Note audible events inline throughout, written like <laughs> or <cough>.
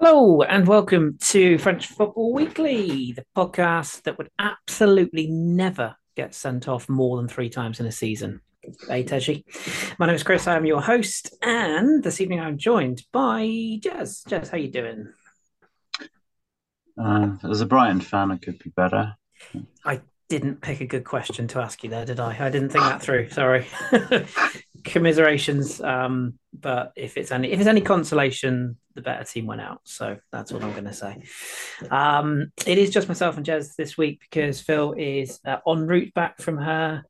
Hello, and welcome to French Football Weekly, the podcast that would absolutely never get sent off more than three times in a season. Hey, Teji. My name is Kris. I am your host, and this evening I'm joined by Jez. Jez, how you doing? Uh, as a Brighton fan, I could be better. I didn't pick a good question to ask you there, did I? I didn't think that through. Sorry. <laughs> Commiserations. Um, but if it's any if it's any consolation, the better team went out. So that's what I'm going to say. Um, it is just myself and Jez this week because Phil is uh, en route back from her.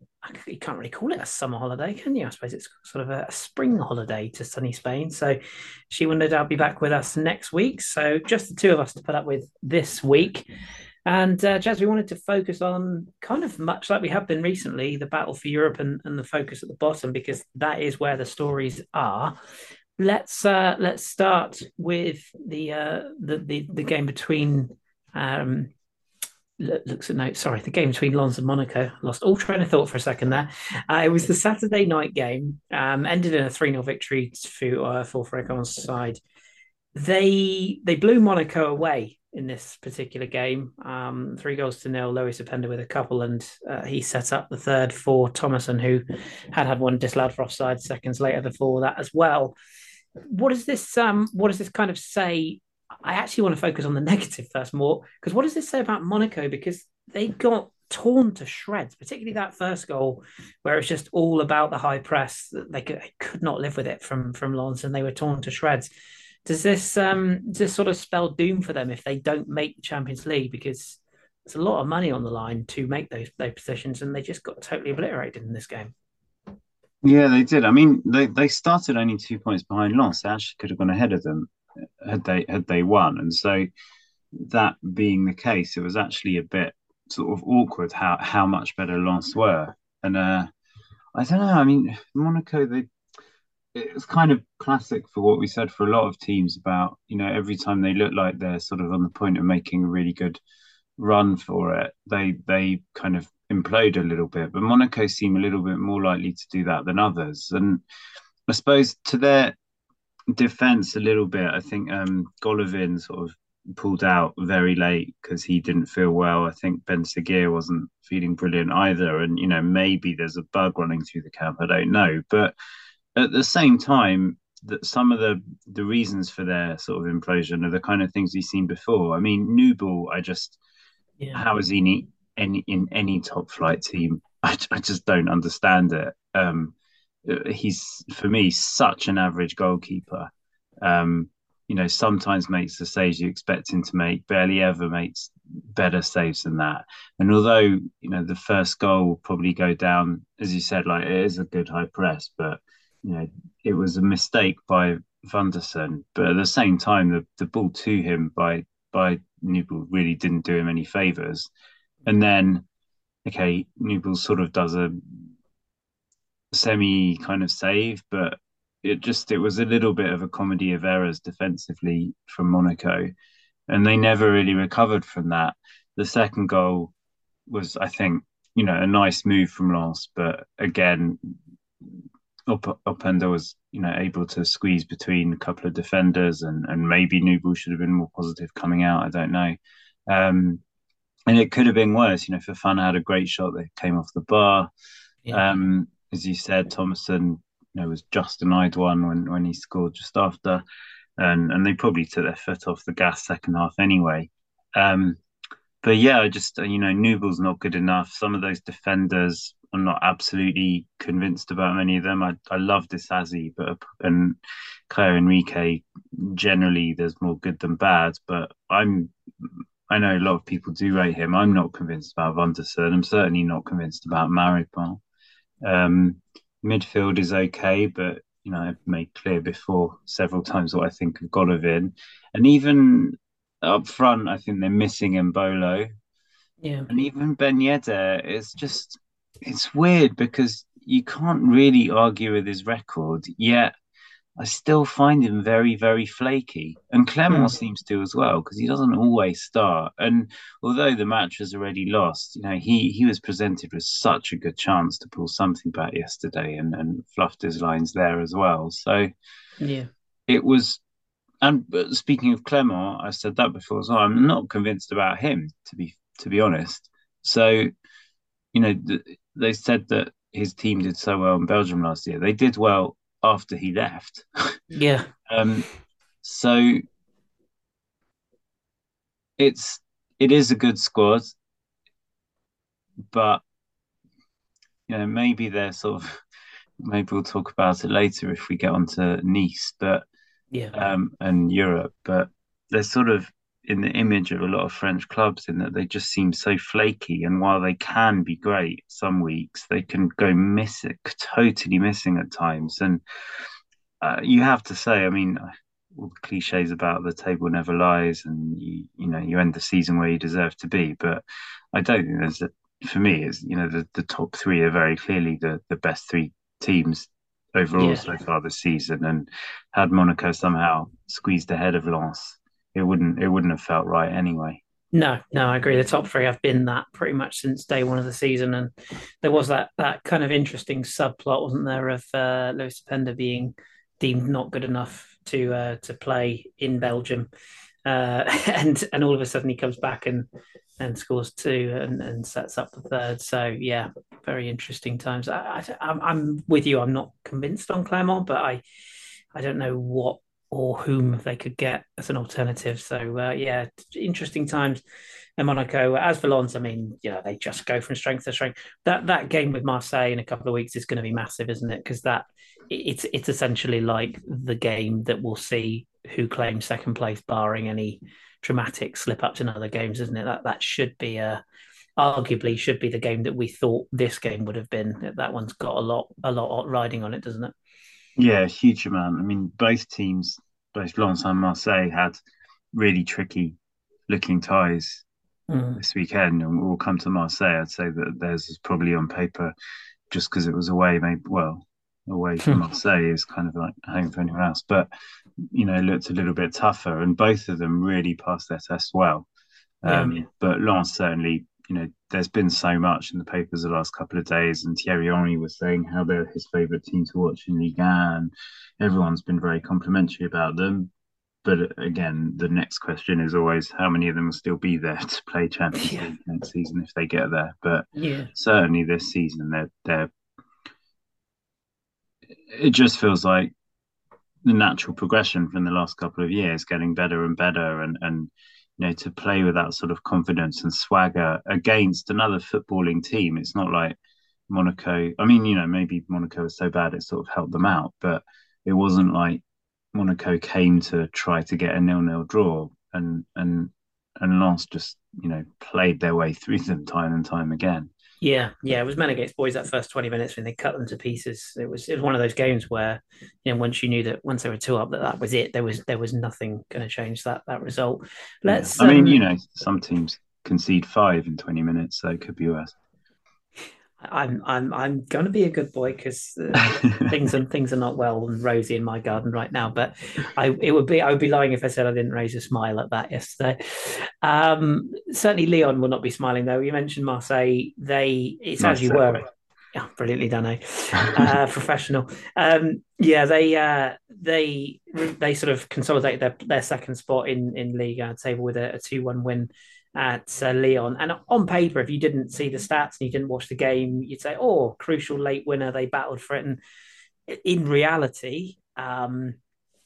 You can't really call it a summer holiday, can you? I suppose it's sort of a, spring holiday to sunny Spain. So she will no doubt be back with us next week. So just the two of us to put up with this week. And uh, Jez, we wanted to focus on kind of much like we have been recently, the battle for Europe and, and the focus at the bottom, because that is where the stories are. Let's uh, let's start with the uh, the, the the game between um, looks at notes. Sorry, the game between Lens and Monaco. Lost all train of thought for a second there. Uh, it was the Saturday night game. Um, ended in a three 0 victory for uh, for Fréquent's side. They they blew Monaco away in this particular game. Um, three goals to nil. Loïs Openda with a couple, and uh, he set up the third for Thomasson, who had had one disallowed for offside seconds later before that as well. What does this um, What does this kind of say? I actually want to focus on the <laughs> negative first, more because what does this say about Monaco? Because they got torn to shreds, particularly that first goal, where it's just all about the high press. They could, they could not live with it from from Lens, and they were torn to shreds. Does this um does this sort of spell doom for them if they don't make the Champions League because it's a lot of money on the line to make those those positions and they just got totally obliterated in this game. Yeah, they did. I mean, they, they started only two points behind Lens. They actually could have gone ahead of them had they had they won. And so that being the case, it was actually a bit sort of awkward how how much better Lens were. And uh I don't know. I mean, Monaco they it's kind of classic for what we said for a lot of teams about you know every time they look like they're sort of on the point of making a really good run for it they they kind of implode a little bit. But monaco seem a little bit more likely to do that than others. And i suppose to their defense a little bit i think um golovin sort of pulled out very late because he didn't feel well. I think ben Seghir wasn't feeling brilliant either. And you know maybe there's a bug running through the camp i don't know. But at the same time, that some of the the reasons for their sort of implosion are the kind of things we've seen before. I mean, Nübel, I just yeah. how is he in any in any top flight team? <laughs> I, I just don't understand it. Um, he's for me such an average goalkeeper. Um, you know, sometimes makes the saves you expect him to make, barely ever makes better saves than that. And although, you know, the first goal will probably go down, as you said, like it is a good high press, but you know, it was a mistake by Vanderson, but at the same time, the, the ball to him by by Nübel really didn't do him any favors. And then, okay, Nübel sort of does a semi kind of save, but it just it was a little bit of a comedy of errors defensively from Monaco, and they never really recovered from that. The second goal was, I think, you know, a nice move from Lens, but again, up Openda was you know able to squeeze between a couple of defenders and and maybe Nübel should have been more positive coming out. I don't know. Um, and it could have been worse. You know, Fofana had a great shot that came off the bar. Yeah. Um, as you said, Thomasson you know, was just denied one when when he scored just after, and and they probably took their foot off the gas second half anyway. Um, but yeah, just you know, Nübel's not good enough. Some of those defenders I'm not absolutely convinced about many of them. I, I love Disasi, but and Caio Henrique generally there's more good than bad. But I'm I know a lot of people do rate him. I'm not convinced about Vanderson. I'm certainly not convinced about Maripán. Um, midfield is okay, but you know I've made clear before several times what I think of Golovin, and even up front I think they're missing Embolo. Yeah, and even Ben Yedder is just it's weird because you can't really argue with his record, yet I still find him very, very flaky. And Clement mm. seems to as well, because he doesn't always start. And although the match was already lost, you know, he he was presented with such a good chance to pull something back yesterday and, and fluffed his lines there as well. So yeah. It was and speaking of Clement, I said that before as well. I'm not convinced about him to be to be honest. So, you know, they said that his team did so well in Belgium last year. They did well after he left. <laughs> Yeah. um, so it's it is a good squad, but you know maybe they're sort of <laughs> maybe we'll talk about it later if we get onto Nice, but yeah, um, and Europe, but they're sort of in the image of a lot of French clubs in that they just seem so flaky. And while they can be great some weeks, they can go missing, totally missing at times. And uh, you have to say, I mean, all the cliches about the table never lies, and you you know you end the season where you deserve to be. But I don't think there's a, for me is you know the, the top three are very clearly the the best three teams overall yeah. so far this season. And had Monaco somehow squeezed ahead of Lens, it wouldn't it wouldn't have felt right anyway. No, no, I agree. The top three have been that pretty much since day one of the season, and there was that that kind of interesting subplot, wasn't there, of uh, Loïs Openda being deemed not good enough to uh, to play in Belgium, uh, <laughs> and and all of a sudden he comes back and and scores two and, and sets up the third. So yeah, very interesting times. I, I, am with you. I'm not convinced on Clement, but I I don't know what or whom they could get as an alternative. So uh, yeah, interesting times in Monaco. As for Lens, I mean, you know, they just go from strength to strength. That that game with Marseille in a couple of weeks is going to be massive, isn't it? Because that it's it's essentially like the game that will see who claims second place, barring any dramatic slip ups in other games, isn't it? That that should be a arguably should be the game that we thought this game would have been. That one's got a lot a lot riding on it, doesn't it? Yeah, huge amount. I mean, both teams, both Lens and Marseille, had really tricky looking ties mm. this weekend, and we'll come to Marseille. I'd say that theirs is probably on paper just because it was away. Maybe well, away from <laughs> Marseille is kind of like home for anyone else. But you know, it looked a little bit tougher, and both of them really passed their test well. Um, yeah. But Lens certainly, you know, there's been so much in the papers the last couple of days, and Thierry Henry was saying how they're his favourite team to watch in Ligue 1, and everyone's been very complimentary about them. But uh, again, the next question is always how many of them will still be there <laughs> to play Champions yeah. League next season if they get there. But yeah. certainly this season, they're they're it just feels like the natural progression from the last couple of years, getting better and better, and and you know to play with that sort of confidence and swagger against another footballing team. It's not like Monaco. I mean, you know, maybe Monaco was so bad it sort of helped them out, but it wasn't like Monaco came to try to get a nil-nil draw, and and and Lens just you know played their way through them time and time again. Yeah, yeah, it was men against boys that first twenty minutes when they cut them to pieces. It was it was one of those games where you know once you knew that once they were two up that that was it. There was there was nothing going to change that that result. Let's. Yeah. I mean, um, you know, some teams concede five in twenty minutes, so it could be worse. I'm I'm I'm going to be a good boy because uh, <laughs> things and things are not well and rosy in my garden right now. But I it would be I would be lying if I said I didn't raise a smile at that yesterday. Um, certainly, Lyon will not be smiling though. You mentioned Marseille; they it's as you were. Yeah, brilliantly done, eh? <laughs> uh, professional. Um, yeah, they uh, they they sort of consolidated their their second spot in in league table with a, a two one win at uh, Lyon. And on paper, if you didn't see the stats and you didn't watch the game, you'd say, "Oh, crucial late winner. They battled for it." And in reality, um,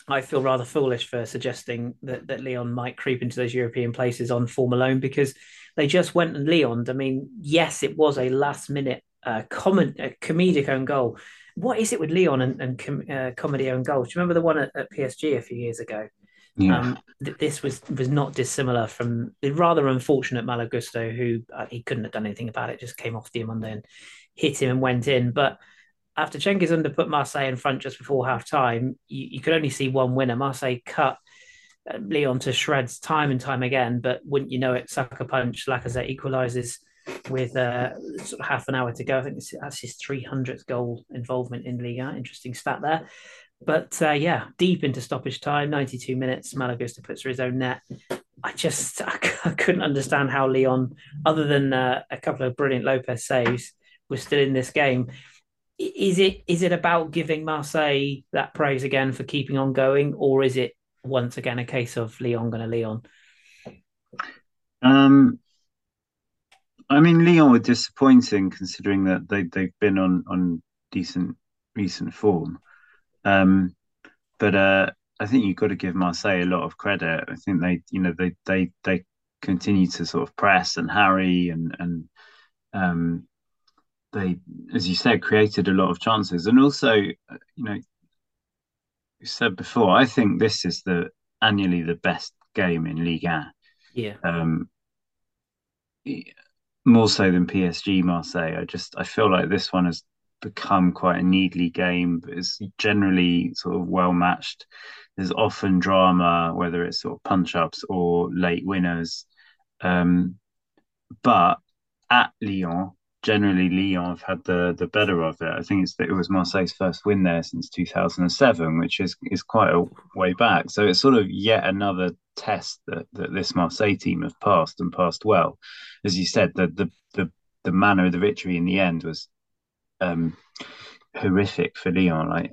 I feel rather foolish for suggesting that, that Lyon might creep into those European places on form alone because they just went and Lyon. I mean, yes, it was a last minute uh, comment, a comedic own goal. What is it with Lyon and, and com- uh, comedy own goals? Do you remember the one at, at PSG a few years ago? Yeah. Um, th- this was was not dissimilar from the rather unfortunate Malo Gusto, who uh, he couldn't have done anything about it, just came off Diomande and hit him and went in. But after Cengiz Under put Marseille in front just before half time, you, you could only see one winner. Marseille cut uh, Lyon to shreds time and time again, but wouldn't you know it, sucker punch, Lacazette equalises with uh, sort of half an hour to go. I think that's his 300th goal involvement in Liga. Interesting stat there. But uh, yeah, deep into stoppage time, 92 minutes, Malo Gusto puts his own net. I just I, couldn't understand how Lyon, other than uh, a couple of brilliant Lopez saves, was still in this game. Is it is it about giving Marseille that praise again for keeping on going, or is it once again a case of Lyon going to Lyon? Um, I mean, Lyon were disappointing considering that they they've been on on decent recent form. Um, but uh, I think you've got to give Marseille a lot of credit. I think they, you know, they they they continue to sort of press and harry and and um, they, as you said, created a lot of chances. And also, you know, you said before, I think this is the annually the best game in Ligue 1. Yeah. Um, more so than PSG Marseille. I just I feel like this one has become quite a needly game, but it's generally sort of well matched. There's often drama, whether it's sort of punch ups or late winners. Um, but at Lyon, generally Lyon have had the the better of it. I think it's that it was Marseille's first win there since 2007, which is is quite a way back. So it's sort of yet another test that, that this Marseille team have passed and passed well. As you said, the the the, the manner of the victory in the end was um, horrific for Lyon. Like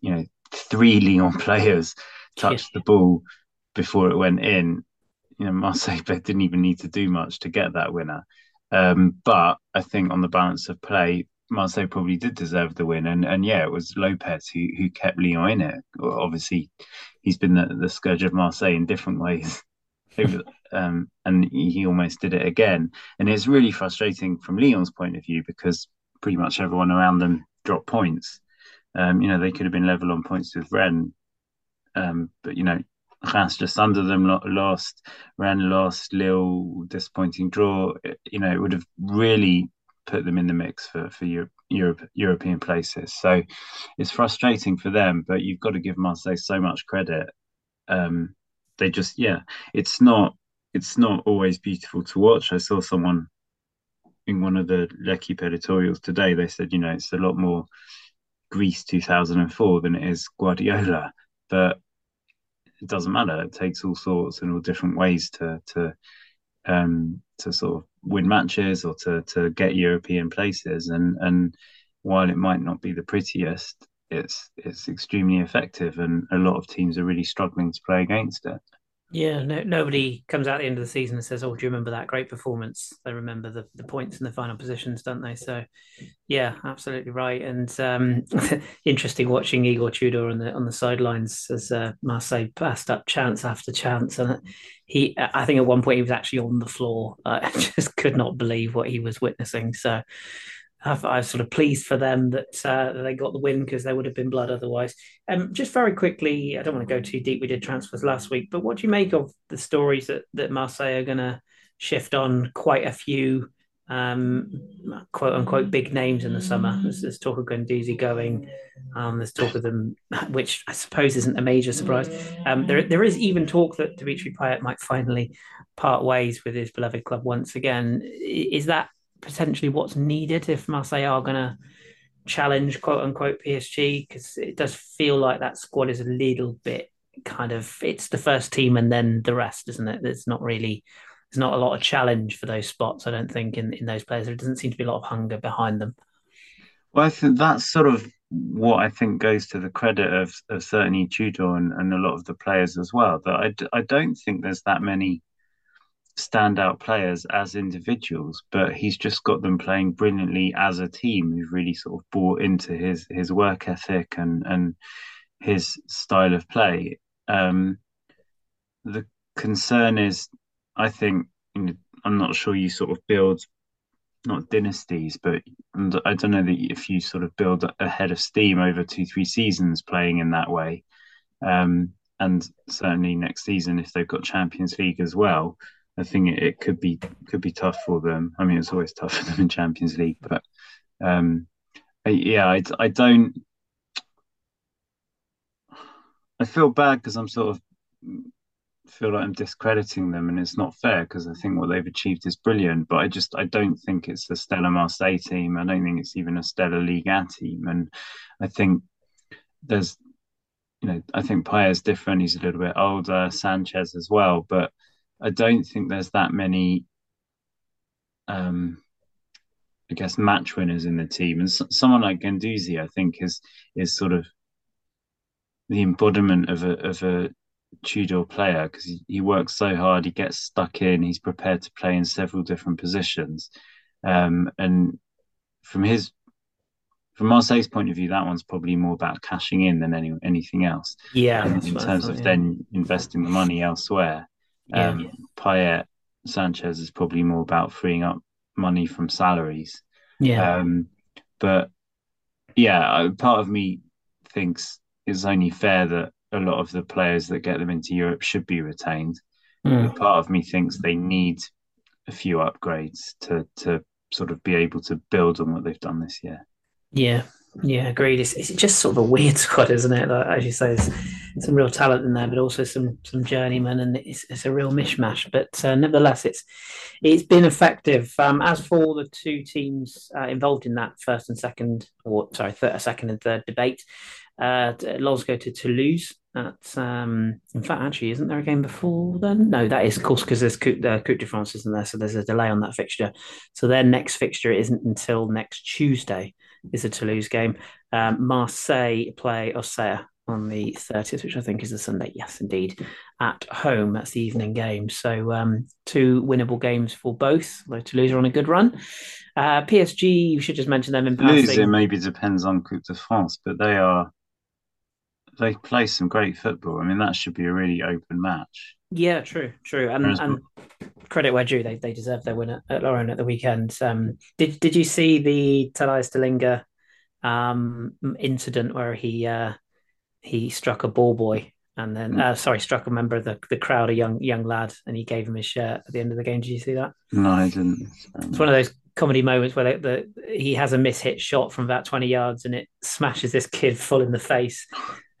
you know, three Lyon <laughs> players touched yeah. the ball before it went in. You know, Marseille <laughs> didn't even need to do much to get that winner. Um, but I think on the balance of play, Marseille probably did deserve the win, and and yeah, it was Lopez who who kept Lyon in it. Obviously, he's been the, the scourge of Marseille in different ways, <laughs> um, and he almost did it again. And it's really frustrating from Lyon's point of view because pretty much everyone around them dropped points. Um, you know, they could have been level on points with Rennes, um, but you know, Reims just under them lost, Rennes lost, Lille disappointing draw. You know, it would have really put them in the mix for for Europe, Europe, European places. So it's frustrating for them, but you've got to give Marseille so much credit. Um, they just, yeah, it's not it's not always beautiful to watch. I saw someone in one of the L'Equipe editorials today. They said, you know, it's a lot more Greece 2004 than it is Guardiola, but it doesn't matter. It takes all sorts and all different ways to to um, to sort of win matches or to to get European places. And and while it might not be the prettiest, it's it's extremely effective, and a lot of teams are really struggling to play against it. Yeah, no, nobody comes out at the end of the season and says, "Oh, do you remember that great performance?" They remember the, the points and the final positions, don't they? So, yeah, absolutely right. And um, <laughs> interesting watching Igor Tudor on the on the sidelines as uh, Marseille passed up chance after chance, and he, I think at one point he was actually on the floor. I <laughs> just could not believe what he was witnessing. So, I was sort of pleased for them that uh, they got the win because there would have been blood otherwise. Um, just very quickly, I don't want to go too deep. We did transfers last week, but what do you make of the stories that that Marseille are going to shift on quite a few um, quote unquote big names in the summer? There's, there's talk of Guendouzi going. Um, there's talk of them, <laughs> which I suppose isn't a major surprise. Um, there there is even talk that Dimitri Payet might finally part ways with his beloved club once again. Is that potentially what's needed if Marseille are going to challenge quote unquote PSG because it does feel like that squad is a little bit kind of it's the first team and then the rest, isn't it? There's not really there's not a lot of challenge for those spots. I don't think in in those players there doesn't seem to be a lot of hunger behind them. Well, I think that's sort of what I think goes to the credit of, of certainly Tudor and, and a lot of the players as well. That I, I don't think there's that many standout players as individuals, but he's just got them playing brilliantly as a team who've really sort of bought into his his work ethic and and his style of play. Um, the concern is, I think, I'm not sure you sort of build not dynasties, but I don't know that if you sort of build a head of steam over two three seasons playing in that way. Um, and certainly next season, if they've got Champions League as well, I think it, could be could be tough for them. I mean, it's always tough for them in Champions League, but um, I, yeah, I, I don't. I feel bad because I'm sort of feel like I'm discrediting them, and it's not fair because I think what they've achieved is brilliant. But I just I don't think it's a Stella Marseille team. I don't think it's even a Stella Liga team, and I think there's, you know, I think Payet's different. He's a little bit older. Sanchez as well, but I don't think there's that many, um, I guess, match winners in the team. And so, someone like Guendouzi, I think, is is sort of the embodiment of a of a Tudor player because he, he works so hard. He gets stuck in. He's prepared to play in several different positions. Um, and from his from Marseille's point of view, that one's probably more about cashing in than any anything else. Yeah, in, in terms thought, of yeah. then investing the money elsewhere. Yeah. Um, Payet, Sanchez is probably more about freeing up money from salaries. Yeah. Um, but yeah, part of me thinks it's only fair that a lot of the players that get them into Europe should be retained. Mm. Part of me thinks they need a few upgrades to to sort of be able to build on what they've done this year. Yeah, yeah, agreed. It's, it's just sort of a weird <laughs> squad, isn't it? Like, as you say, there's some real talent in there, but also some some journeymen, and it's, it's a real mishmash. But uh, nevertheless, it's it's been effective. Um, as for the two teams uh, involved in that first and second, or sorry, third, second and third debate, uh, go to Toulouse. At um, in fact, actually, isn't there a game before then? No, that is of course because there's Coupe, uh, Coupe de France, isn't there? So there's a delay on that fixture. So their next fixture isn't until next Tuesday is a Toulouse game. Um, Marseille play Auxerre on the 30th, which I think is a Sunday. Yes, indeed. At home, that's the evening game. So um, two winnable games for both. Though Toulouse are on a good run. Uh, PSG, you should just mention them in Toulouse, passing. it maybe depends on Coupe de France, but they are they play some great football. I mean, that should be a really open match. Yeah, true, true, and Whereas, and credit where due, they they deserve their win at, at Lorient at the weekend. Um, did did you see the Thaddeus de um, incident where he uh, he struck a ball boy and then uh, sorry struck a member of the, the crowd, a young young lad, and he gave him his shirt at the end of the game. Did you see that? No, I didn't. It's one of those comedy moments where the, the, he has a mishit shot from about 20 yards and it smashes this kid full in the face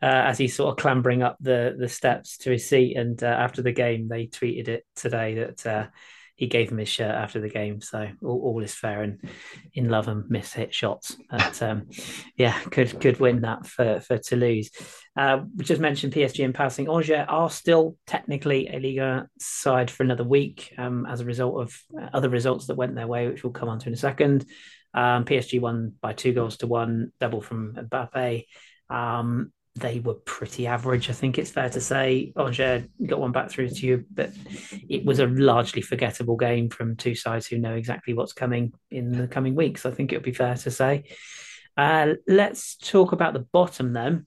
uh, as he's sort of clambering up the the steps to his seat. And uh, after the game, they tweeted it today that uh, he gave him his shirt after the game. So all, all is fair and in love and miss hit shots. But um, <laughs> yeah, could could win that for for Toulouse. Uh, we just mentioned PSG in passing. Angers are still technically a Liga side for another week um, as a result of other results that went their way, which we'll come on to in a second. Um, PSG won by two goals to one, double from Mbappe. Um, they were pretty average. I think it's fair to say. Angers got one back through to you, but it was a largely forgettable game from two sides who know exactly what's coming in the coming weeks. I think it would be fair to say. Uh, let's talk about the bottom then.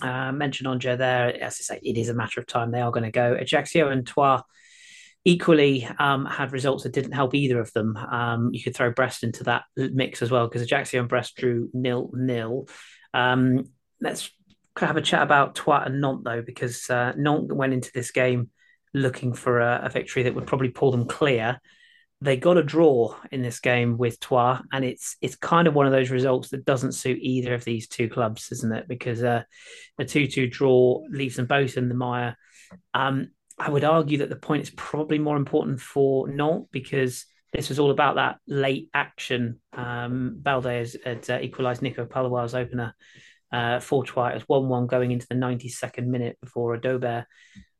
Uh, mentioned Angers there. As I say, it is a matter of time. They are going to go. Ajaccio and Troyes equally um, had results that didn't help either of them. Um, you could throw Brest into that mix as well because Ajaccio and Brest drew nil nil. Um, let's have a chat about Troyes and Nantes though, because uh, Nantes went into this game looking for a, a, victory that would probably pull them clear. They got a draw in this game with Troyes, and it's it's kind of one of those results that doesn't suit either of these two clubs, isn't it? Because uh, a two-two draw leaves them both in the mire. Um, I would argue that the point is probably more important for Nantes because this was all about that late action. Um, Balde had, uh, equalised Nico Pallois's opener uh, for Troyes. It was 1 1 going into the 92nd minute before Adobert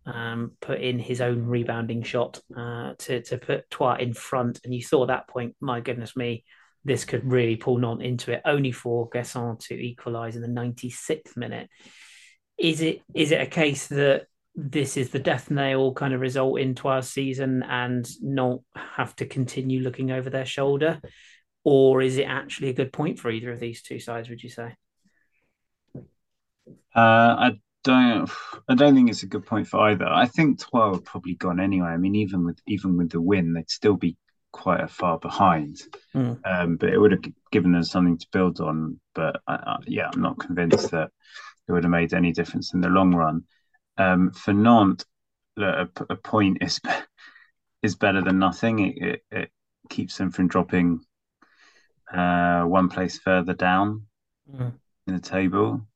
um, put in his own rebounding shot uh, to, to put Troyes in front. And you saw at that point, my goodness me, this could really pull Nantes into it, only for Guessand to equalise in the 96th minute. Is it is it a case that this is the death nail kind of result in Troyes' season and not have to continue looking over their shoulder? Or is it actually a good point for either of these two sides, would you say? Uh, I don't. I don't think it's a good point for either. I think twelve would probably gone anyway. I mean, even with even with the win, they'd still be quite a far behind. Mm. Um, but it would have given them something to build on. But I, I, yeah, I'm not convinced that it would have made any difference in the long run. Um, for Nantes, a, a, point is <laughs> is better than nothing. It, it, it keeps them from dropping uh, one place further down mm. in the table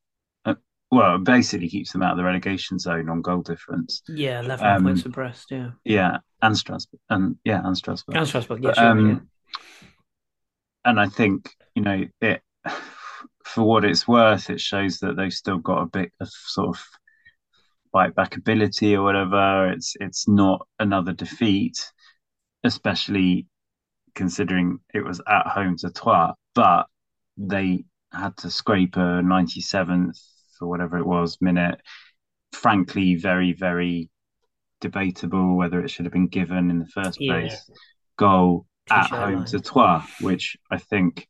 well, basically keeps them out of the relegation zone on goal difference. Yeah, eleven um, points for Brest. Yeah, yeah, and Strasbourg, and yeah, and Strasbourg, and Strasbourg. Yeah, sure, um, yeah. and I think you know it for what it's worth. It shows that they've still got a bit of sort of fight back ability or whatever. It's it's not another defeat, especially considering it was at home to Troyes, but they had to scrape a 97th or whatever it was minute frankly very very debatable whether it should have been given in the first Yeah. place goal at home line. to Troyes, which I think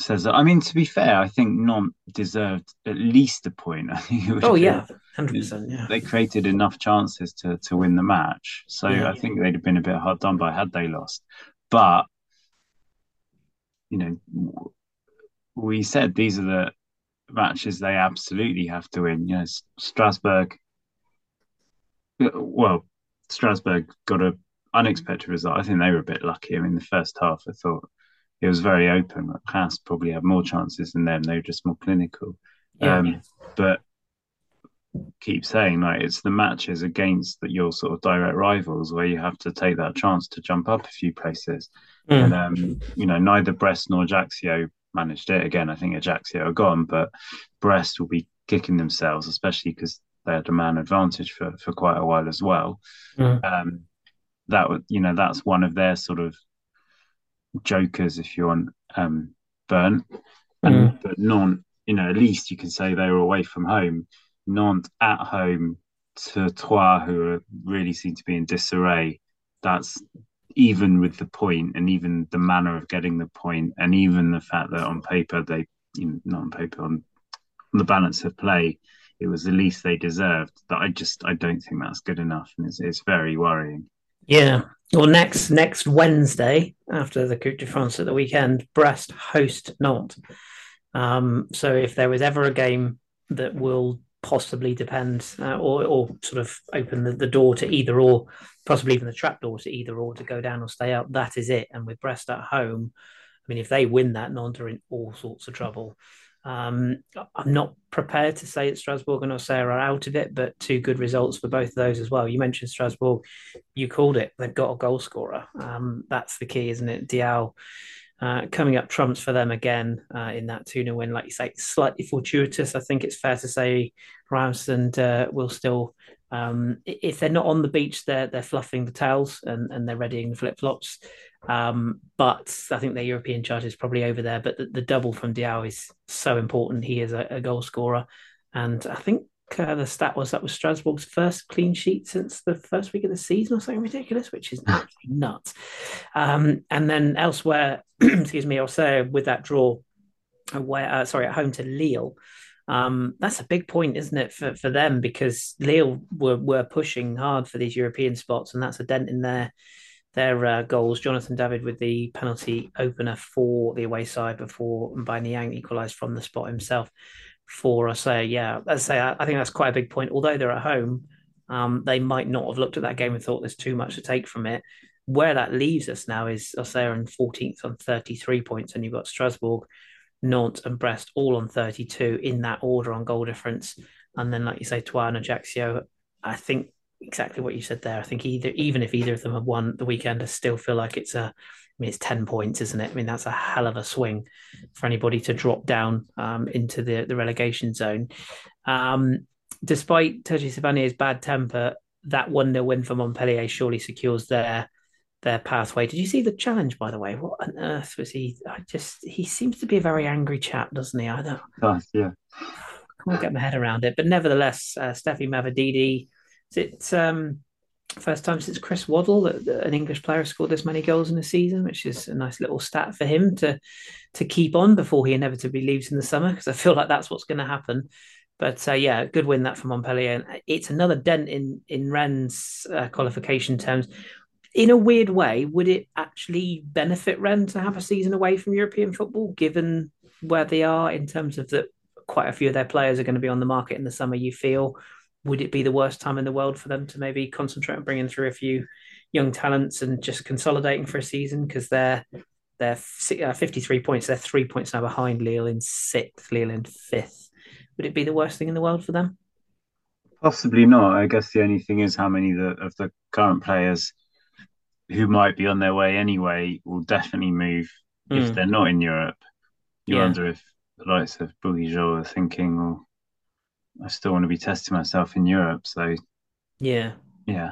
says that. I mean, to be fair, I think Nantes deserved at least a point. <laughs> I think it would Oh yeah, hundred percent. Yeah. they created enough chances to to win the match. So Yeah. I think they'd have been a bit hard done by had they lost. But you know, we said these are the matches they absolutely have to win. You know, Strasbourg. Well, Strasbourg got a unexpected result. I think they were a bit lucky. I mean, the first half, I thought it was very open. Haas probably had more chances than them. They were just more clinical. Yeah. Um, but keep saying like it's the matches against that your sort of direct rivals where you have to take that chance to jump up a few places. Mm. And um, you know, neither Brest nor Ajaccio managed it. Again, I think Ajaccio are gone, but Brest will be kicking themselves, especially because they had a man advantage for for quite a while as well. Mm. Um, that would you know that's one of their sort of jokers, if you want, um, burnt. And but Nantes, you know, at least you can say they were away from home. Nantes at home to Troyes, who are, really seem to be in disarray. That's even with the point and even the manner of getting the point, and even the fact that on paper they, you know, not on paper, on, on the balance of play, it was the least they deserved. That I just I don't think that's good enough, and it's it's very worrying. Yeah. Well, next next Wednesday after the Coupe de France at the weekend, Brest host Nantes. Um, so if there was ever a game that will possibly depend uh, or or sort of open the, the door to either or, possibly even the trap door to either or to go down or stay up, that is it. And with Brest at home, I mean, if they win that, Nantes are in all sorts of trouble. Um, I'm not prepared to say that Strasbourg and Auxerre are out of it, but two good results for both of those as well. You mentioned Strasbourg, you called it. They've got a goal scorer. Um, that's the key, isn't it? Diao uh, coming up trumps for them again uh, in that 2 0 win. Like you say, slightly fortuitous. I think it's fair to say Ramsden uh, will still, um, if they're not on the beach, they're, they're fluffing the towels and, and they're readying the flip flops. Um, but I think their European charge is probably over there. But the, the double from Diao is so important. He is a, a goal scorer. And I think uh, the stat was that was Strasbourg's first clean sheet since the first week of the season or something ridiculous, which is absolutely nuts. Um, and then elsewhere, <clears throat> excuse me, I'll with that draw, away, uh, sorry, at home to Lille. Um, that's a big point, isn't it, for, for them? Because Lille were, were pushing hard for these European spots, and that's a dent in their their uh, goals. Jonathan David with the penalty opener for the away side before M'Baye Niang equalised from the spot himself for I say, yeah, let's say I, I think that's quite a big point. Although they're at home, um, they might not have looked at that game and thought there's too much to take from it. Where that leaves us now is Auxerre in 14th on 33 points, and you've got Strasbourg, Nantes, and Brest all on 32 in that order on goal difference. And then, like you say, Troyes and Ajaccio, I think exactly what you said there. I think either even if either of them have won the weekend, I still feel like it's a I mean, it's 10 points, isn't it? I mean, that's a hell of a swing for anybody to drop down um, into the, the relegation zone. Um, despite Téji Savanier's bad temper, that 1 0 win for Montpellier surely secures their their pathway. Did you see the challenge, by the way? What on earth was he? I just, he seems to be a very angry chap, doesn't he? I don't, Oh, yeah. <sighs> can't get my head around it. But nevertheless, uh, Stephy Mavididi, is it um, first time since Chris Waddle that, that an English player has scored this many goals in a season, which is a nice little stat for him to to keep on before he inevitably leaves in the summer, because I feel like that's what's going to happen. But uh, yeah, good win that for Montpellier, and it's another dent in in Rennes' uh, qualification terms. In a weird way, would it actually benefit Rennes to have a season away from European football, given where they are in terms of that? Quite a few of their players are going to be on the market in the summer. You feel would it be the worst time in the world for them to maybe concentrate on bringing through a few young talents and just consolidating for a season because they're they're uh, 53 points they're three points now behind Lille in sixth Lille in fifth would it be the worst thing in the world for them Possibly not. I guess the only thing is how many the, of the current players who might be on their way anyway will definitely move if Mm. they're not in Europe. You Yeah. wonder if the likes of Bourigeaud are thinking, well, I still want to be testing myself in Europe. So, yeah yeah.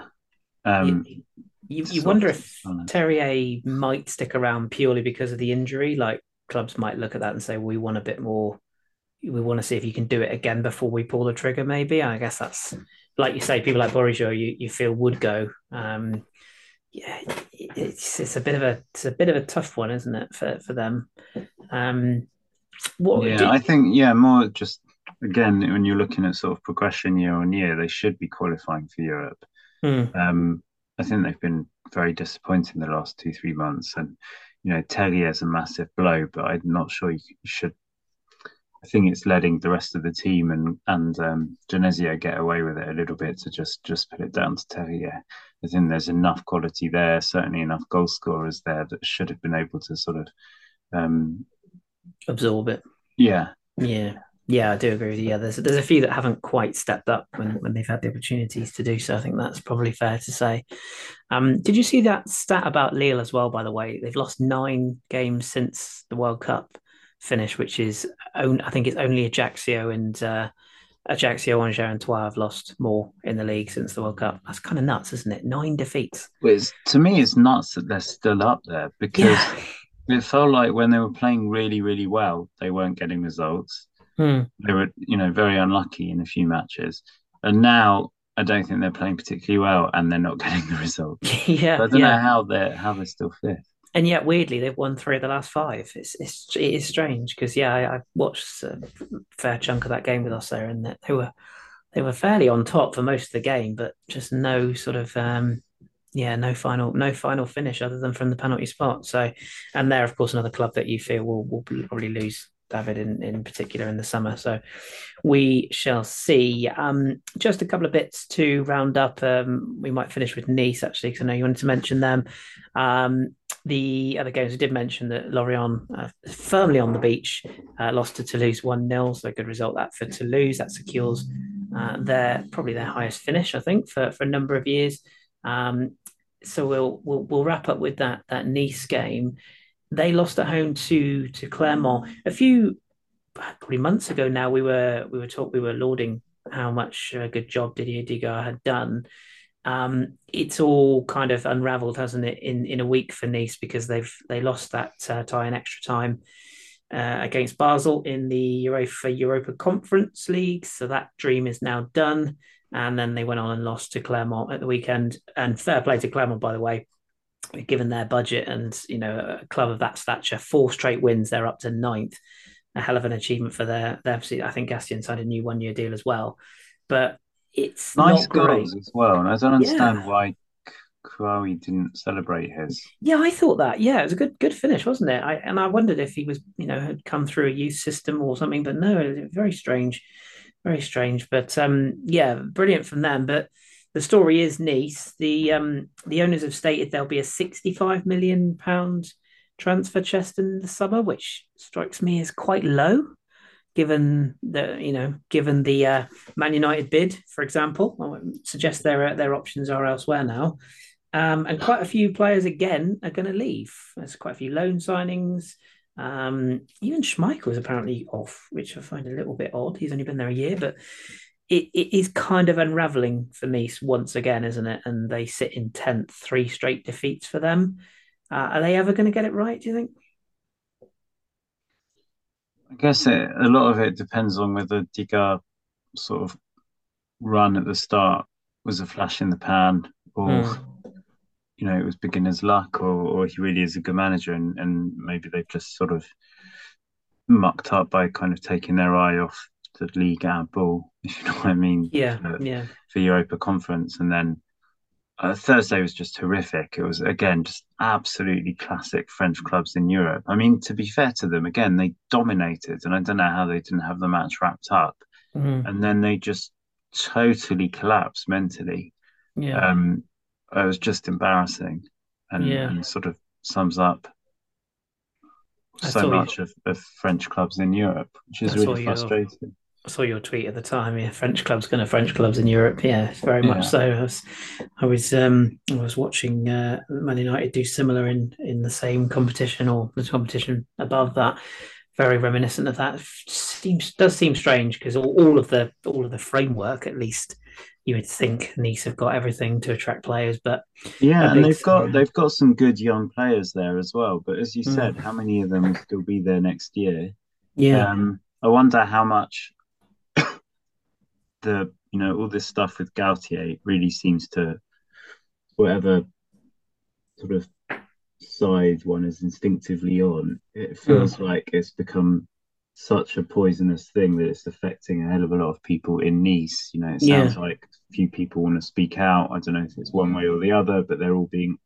Um, you, you, you wonder if? Terrier might stick around purely because of the injury like clubs might look at that and say we want a bit more we want to see if you can do it again before we pull the trigger. Maybe I guess that's like you say, people like Bourigeaud, you you feel would go. Um, yeah, it's it's a bit of a it's a bit of a tough one, isn't it, for for them? Um, what? Yeah, did... I think yeah, more just again when you're looking at sort of progression year on year, they should be qualifying for Europe. Mm. Um, I think they've been very disappointing the last two three months, and you know is a massive blow, but I'm not sure you should. I think it's letting the rest of the team and and um, Genesio get away with it a little bit to just just put it down to Terrier. I think there's enough quality there, certainly enough goal scorers there that should have been able to sort of um, absorb it. Yeah, yeah, yeah. I do agree with you. Yeah, there's there's a few that haven't quite stepped up when when they've had the opportunities to do so. I think that's probably fair to say. Um, did you see that stat about Lille as well? By the way, they've lost nine games since the World Cup finish, which is I think it's only Ajaccio and. Uh, Ajaccio and Gérentois have lost more in the league since the World Cup. That's kind of nuts, isn't it? Nine defeats. It's, to me, it's nuts that they're still up there because yeah. it felt like when they were playing really, really well, they weren't getting results. Hmm. They were, you know, very unlucky in a few matches, and now I don't think they're playing particularly well, and they're not <laughs> getting the results. <laughs> yeah, so I don't yeah. know how they're how they're still fifth and yet weirdly they've won three of the last five. It's it's it is strange because yeah, I, I, watched a fair chunk of that game with us there, and they were they were fairly on top for most of the game, but just no sort of um, yeah, no final no final finish other than from the penalty spot. So, and they're of course another club that you feel will will probably lose David in, in particular in the summer. So we shall see. Um, just a couple of bits to round up. Um, we might finish with Nice actually, because I know you wanted to mention them. Um, the other games we did mention that Lorient uh, firmly on the beach uh, lost to Toulouse 1 0. So a good result that for Toulouse. That secures uh, their probably their highest finish, I think, for, for a number of years. Um, so we'll, we'll we'll wrap up with that that Nice game they lost at home to to Clermont a few probably months ago. Now we were we were taught we were lauding how much a good job Didier Digard had done. Um, it's all kind of unravelled, hasn't it, in in a week for Nice because they've they lost that uh, tie in extra time uh, against Basel in the UEFA Europa Conference League. So that dream is now done. And then they went on and lost to Clermont at the weekend. And fair play to Clermont, by the way given their budget and you know a club of that stature, four straight wins, they're up to ninth. A hell of an achievement for their. Their I think Gastien signed a new one year deal as well, but it's nice goals as well. And I don't understand yeah. why Kouyaoui didn't celebrate his. Yeah, I thought that. Yeah, it was a good good finish, wasn't it? I, and I wondered if he was, you know, had come through a youth system or something, but no, very strange, very strange. But um, yeah, brilliant from them. But the story is Nice. The um, the owners have stated there'll be a 65 million pound transfer chest in the summer, which strikes me as quite low, given the you know given the uh, Man United bid, for example. I would suggest their their options are elsewhere now, um, and quite a few players again are going to leave. There's quite a few loan signings. Um, even Schmeichel is apparently off, which I find a little bit odd. He's only been there a year, but it, it is kind of unraveling for Nice once again, isn't it? And they sit in tenth, three straight defeats for them. Uh, are they ever going to get it right? Do you think? I guess it, a lot of it depends on whether Digard sort of run at the start was a flash in the pan, or mm. you know it was beginner's luck, or or he really is a good manager, and and maybe they've just sort of mucked up by kind of taking their eye off the league out ball, <laughs> if you know what I mean. Yeah, for, yeah. For Europa Conference, and then uh, Thursday was just horrific. It was again just absolutely classic French clubs in Europe. I mean, to be fair to them, again they dominated, and I don't know how they didn't have the match wrapped up, mm-hmm. and then they just totally collapsed mentally. Yeah, um, it was just embarrassing, and, yeah. and sort of sums up so much you, of, of French clubs in Europe, which is really frustrating. I saw your tweet at the time. Yeah, French clubs going to French clubs in Europe. Yeah, very much yeah. so. I was, I was, um, I was watching uh, Man United do similar in in the same competition or the competition above that. Very reminiscent of that. Seems does seem strange because all, all of the all of the framework, at least, you would think Nice have got everything to attract players, but yeah, and they've got they've got some good young players there as well. But as you mm. said, how many of them will still be there next year? Yeah. Um, I wonder how much the you know all this stuff with Galtier really seems to whatever sort of side one is instinctively on. It feels mm. like it's become such a poisonous thing that it's affecting a hell of a lot of people in Nice. You know, it sounds yeah. like few people want to speak out. I don't know if it's one way or the other, but they're all being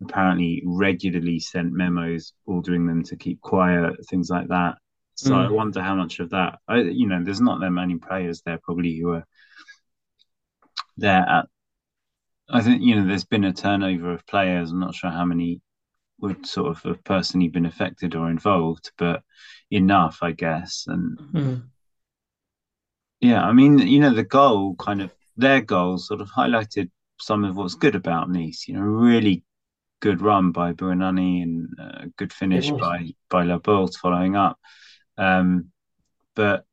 apparently regularly sent memos ordering them to keep quiet, things like that. So mm. I wonder how much of that, I, you know, there's not that many players there probably who are there at. I think you know there's been a turnover of players. I'm not sure how many would sort of have personally been affected or involved, but enough, I guess. And mm. yeah, I mean, you know, the goal kind of their goal sort of highlighted some of what's good about Nice. You know, really good run by Bouanani and a good finish by by Laborde following up. Um, but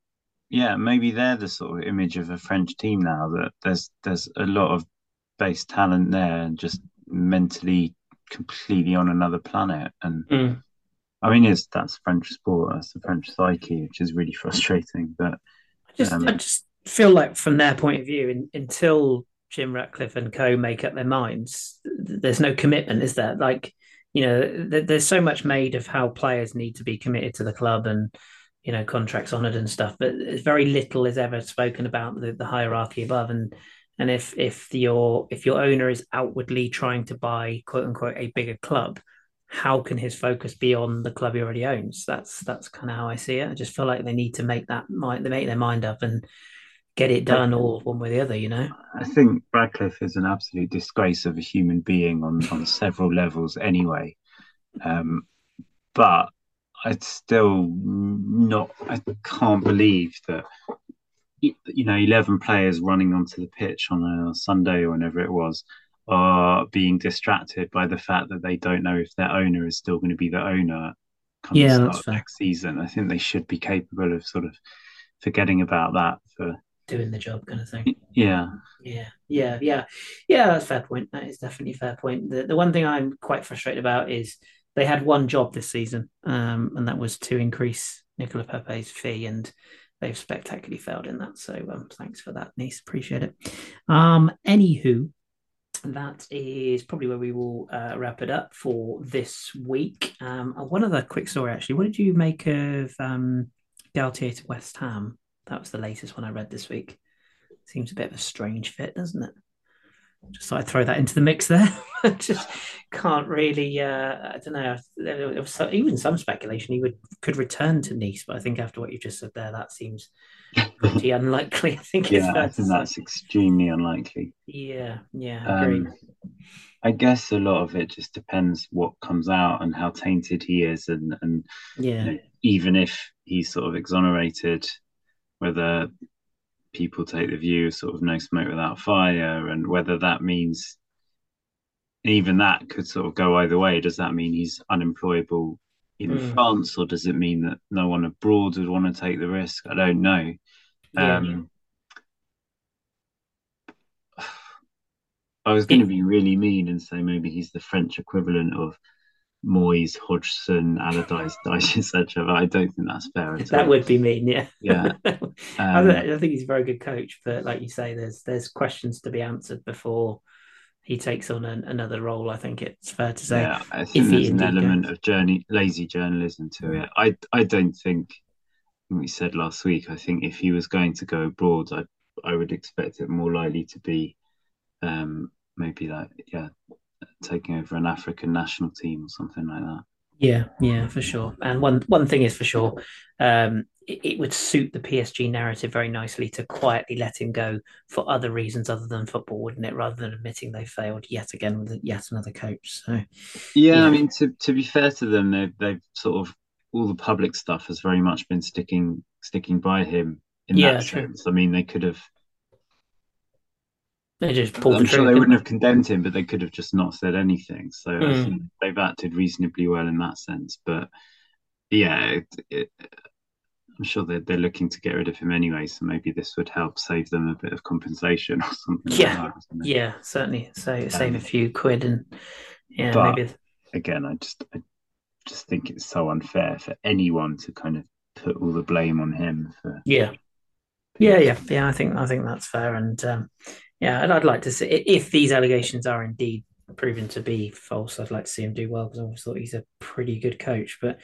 yeah, maybe they're the sort of image of a French team now that there's there's a lot of base talent there and just mentally completely on another planet. And mm. I mean, it's that's French sport, that's the French psyche, which is really <laughs> frustrating. But I just um, I just feel like from their point of view, in, until Jim Ratcliffe and co make up their minds, there's no commitment, is there? Like, you know, th- there's so much made of how players need to be committed to the club and you know contracts honored and stuff, but very little is ever spoken about the, the hierarchy above. And and if if your if your owner is outwardly trying to buy quote unquote a bigger club, how can his focus be on the club he already owns? That's that's kind of how I see it. I just feel like they need to make that mind they make their mind up and get it done or one way or the other, you know? I think Ratcliffe is an absolute disgrace of a human being on, on several levels anyway. Um, but I'd still not, I can't believe that, you know, 11 players running onto the pitch on a Sunday or whenever it was are being distracted by the fact that they don't know if their owner is still going to be the owner yeah, that's fair. next season. I think they should be capable of sort of forgetting about that for doing the job kind of thing. Yeah. Yeah. Yeah. Yeah. Yeah. That's fair point. That is definitely a fair point. The, the one thing I'm quite frustrated about is they had one job this season, um, and that was to increase Nicolas Pépé's fee, and they've spectacularly failed in that. So um, thanks for that, Nice. Appreciate it. Um, anywho, that is probably where we will uh, wrap it up for this week. Um, one other quick story, actually. What did you make of um, Galtier to West Ham? That was the latest one I read this week. Seems a bit of a strange fit, doesn't it? Just thought I'd throw that into the mix there. <laughs> just can't really. Uh, I don't know. There was even some speculation he would could return to Nice, but I think after what you just said there, that seems pretty <laughs> unlikely. I think. Yeah, I think that's extremely unlikely. Yeah, yeah, um, I guess a lot of it just depends what comes out and how tainted he is, and and yeah, you know, even if he's sort of exonerated, whether people take the view sort of no smoke without fire, and whether that means even that could sort of go either way. Does that mean he's unemployable in mm. France, or does it mean that no one abroad would want to take the risk? I don't know. Yeah. Um, <sighs> I was going to be really mean and say maybe he's the French equivalent of Moyes, Hodgson, Allardyce, <laughs> Dyche, etc. But I don't think that's fair. that all. would be mean, yeah. Yeah, <laughs> um, I, think he's a very good coach, but like you say, there's there's questions to be answered before he takes on an, another role. I think it's fair to say. Yeah, I think there's an element goes. of journey, lazy journalism to it. I I don't think we said last week. I think if he was going to go abroad, I I would expect it more likely to be um, maybe like yeah taking over an African national team or something like that. Yeah, yeah, for sure. And one one thing is for sure, um, it, it, would suit the PSG narrative very nicely to quietly let him go for other reasons other than football, wouldn't it? Rather than admitting they failed yet again with yet another coach. So, yeah, yeah. I mean, to to be fair to them, they've they've sort of all the public stuff has very much been sticking sticking by him in yeah, that true. sense. I mean, they could have they just pulled I'm the sure they wouldn't have condemned him, but they could have just not said anything. So mm. I hmm. think they've acted reasonably well in that sense. But yeah, it, it, I'm sure they're, they're looking to get rid of him anyway. So maybe this would help save them a bit of compensation <laughs> or something. Yeah, like that, yeah, certainly. So save um, a few quid and yeah, but maybe. Again, I just I just think it's so unfair for anyone to kind of put all the blame on him for. Yeah, yeah, yeah, yeah. I think I think that's fair, and um, yeah, I'd, I'd like to see if these allegations are indeed proven to be false. I'd like to see him do well because I always thought he's a pretty good coach. But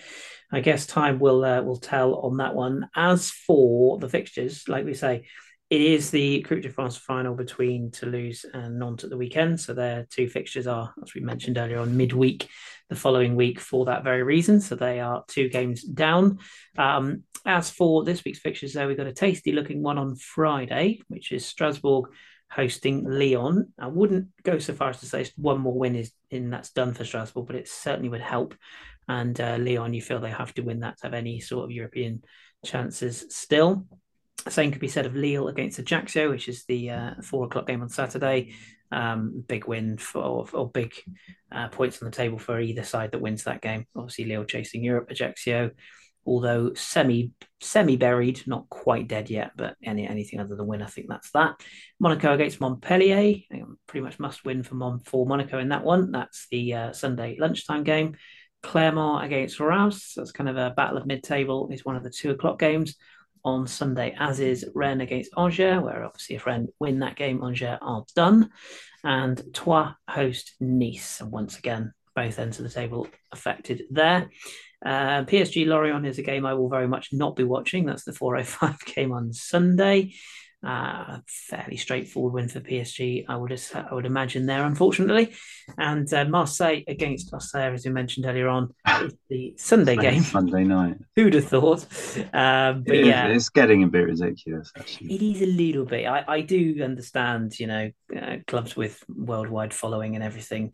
I guess time will uh, will tell on that one. As for the fixtures, like we say, it is the Coupe de France final between Toulouse and Nantes at the weekend. So their two fixtures are, as we mentioned earlier, on midweek the following week for that very reason. So they are two games down. Um, as for this week's fixtures, though, we've got a tasty looking one on Friday, which is Strasbourg hosting Lyon. I wouldn't go so far as to say one more win is in that's done for Strasbourg, but it certainly would help. And uh, Lyon, you feel they have to win that to have any sort of European chances still. Same could be said of Lille against Ajaccio, which is the uh, four o'clock game on Saturday. Um, big win for or big uh, points on the table for either side that wins that game. Obviously, Lille chasing Europe, Ajaccio, although semi semi buried, not quite dead yet, but any anything other than win, I think that's that. Monaco against Montpellier, pretty much must win for Mon- for Monaco in that one. That's the uh, Sunday lunchtime game. Clermont against Reims. That's kind of a battle of mid table. Is one of the two o'clock games on Sunday, as is Rennes against Angers, where obviously if Rennes win that game, Angers are done. And Troyes host Nice. And once again, both ends of the table affected there. Uh, PSG Lorient is a game I will very much not be watching. That's the 405 <laughs> game on Sunday. Uh, fairly straightforward win for PSG, I would I would imagine there, unfortunately. And uh, Marseille against Marseille, as we mentioned earlier on, <laughs> is the Sunday game. Sunday night. <laughs> Who'd have thought? Um, but it yeah, is, it's getting a bit ridiculous. Actually, it is a little bit. I, I do understand, you know, uh, clubs with worldwide following and everything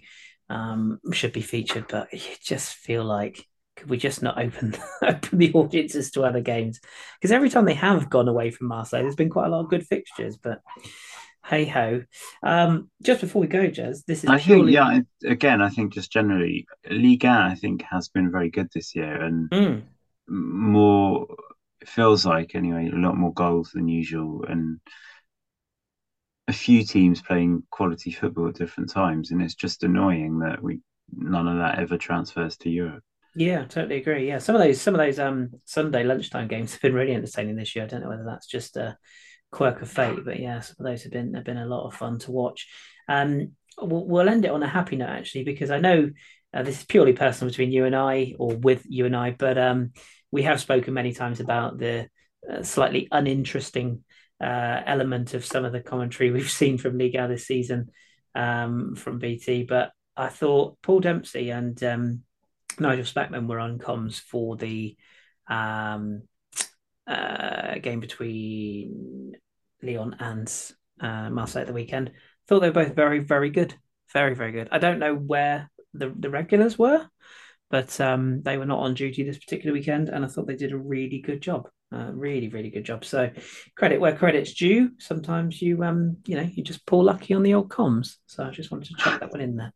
um, should be featured, but you just feel like could we just not open <laughs> open the audiences to other games? Because every time they have gone away from Marseille, there's been quite a lot of good fixtures. But hey ho. Um, just before we go, Jez, this is. I purely... think, yeah. Again, I think just generally, Liga, I think has been very good this year, and mm. more feels like anyway a lot more goals than usual, and a few teams playing quality football at different times, and it's just annoying that we none of that ever transfers to Europe. Yeah, totally agree. Yeah, some of those some of those um Sunday lunchtime games have been really entertaining this year. I don't know whether that's just a quirk of fate, but yeah, some of those have been have been a lot of fun to watch. Um, we'll, we'll end it on a happy note actually, because I know uh, this is purely personal between you and I, or with you and I, but um, we have spoken many times about the uh, slightly uninteresting uh, element of some of the commentary <laughs> we've seen from Liga this season um, from BT. But I thought Paul Dempsey and um, Nigel Spackman were on comms for the um, uh, game between Lyon and uh, Marseille at the weekend. Thought they were both very, very good. Very, very good. I don't know where the, the regulars were, but um, they were not on duty this particular weekend, and I thought they did a really good job. Uh, really, really good job. So credit where credit's due. Sometimes you um you know you just pull lucky on the old comms. So I just wanted to chuck that one in there.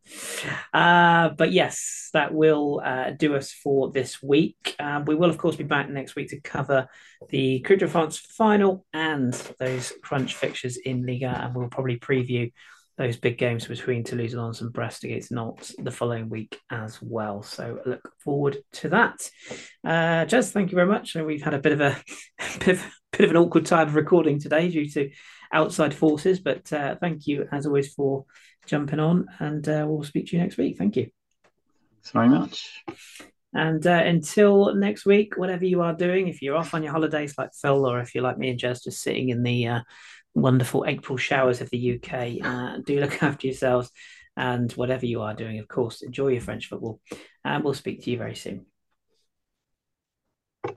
Uh, but yes, that will uh, do us for this week. Um, we will of course be back next week to cover the Coupe de France final and those crunch fixtures in Liga, and we'll probably preview those big games between Toulouse Lens and Brest against Nantes the following week as well. So look forward to that. Uh, Jez, thank you very much. We've had a bit of a <laughs> bit of, bit of an awkward time of recording today due to outside forces, but uh, thank you as always for jumping on, and uh, we'll speak to you next week. Thank you. Thanks very much. And uh, until next week, whatever you are doing, if you're off on your holidays like Phil, or if you're like me and Jez, just sitting in the uh, wonderful April showers of the UK. Uh, do look <laughs> after yourselves and whatever you are doing, of course, enjoy your French football. And we'll speak to you very soon.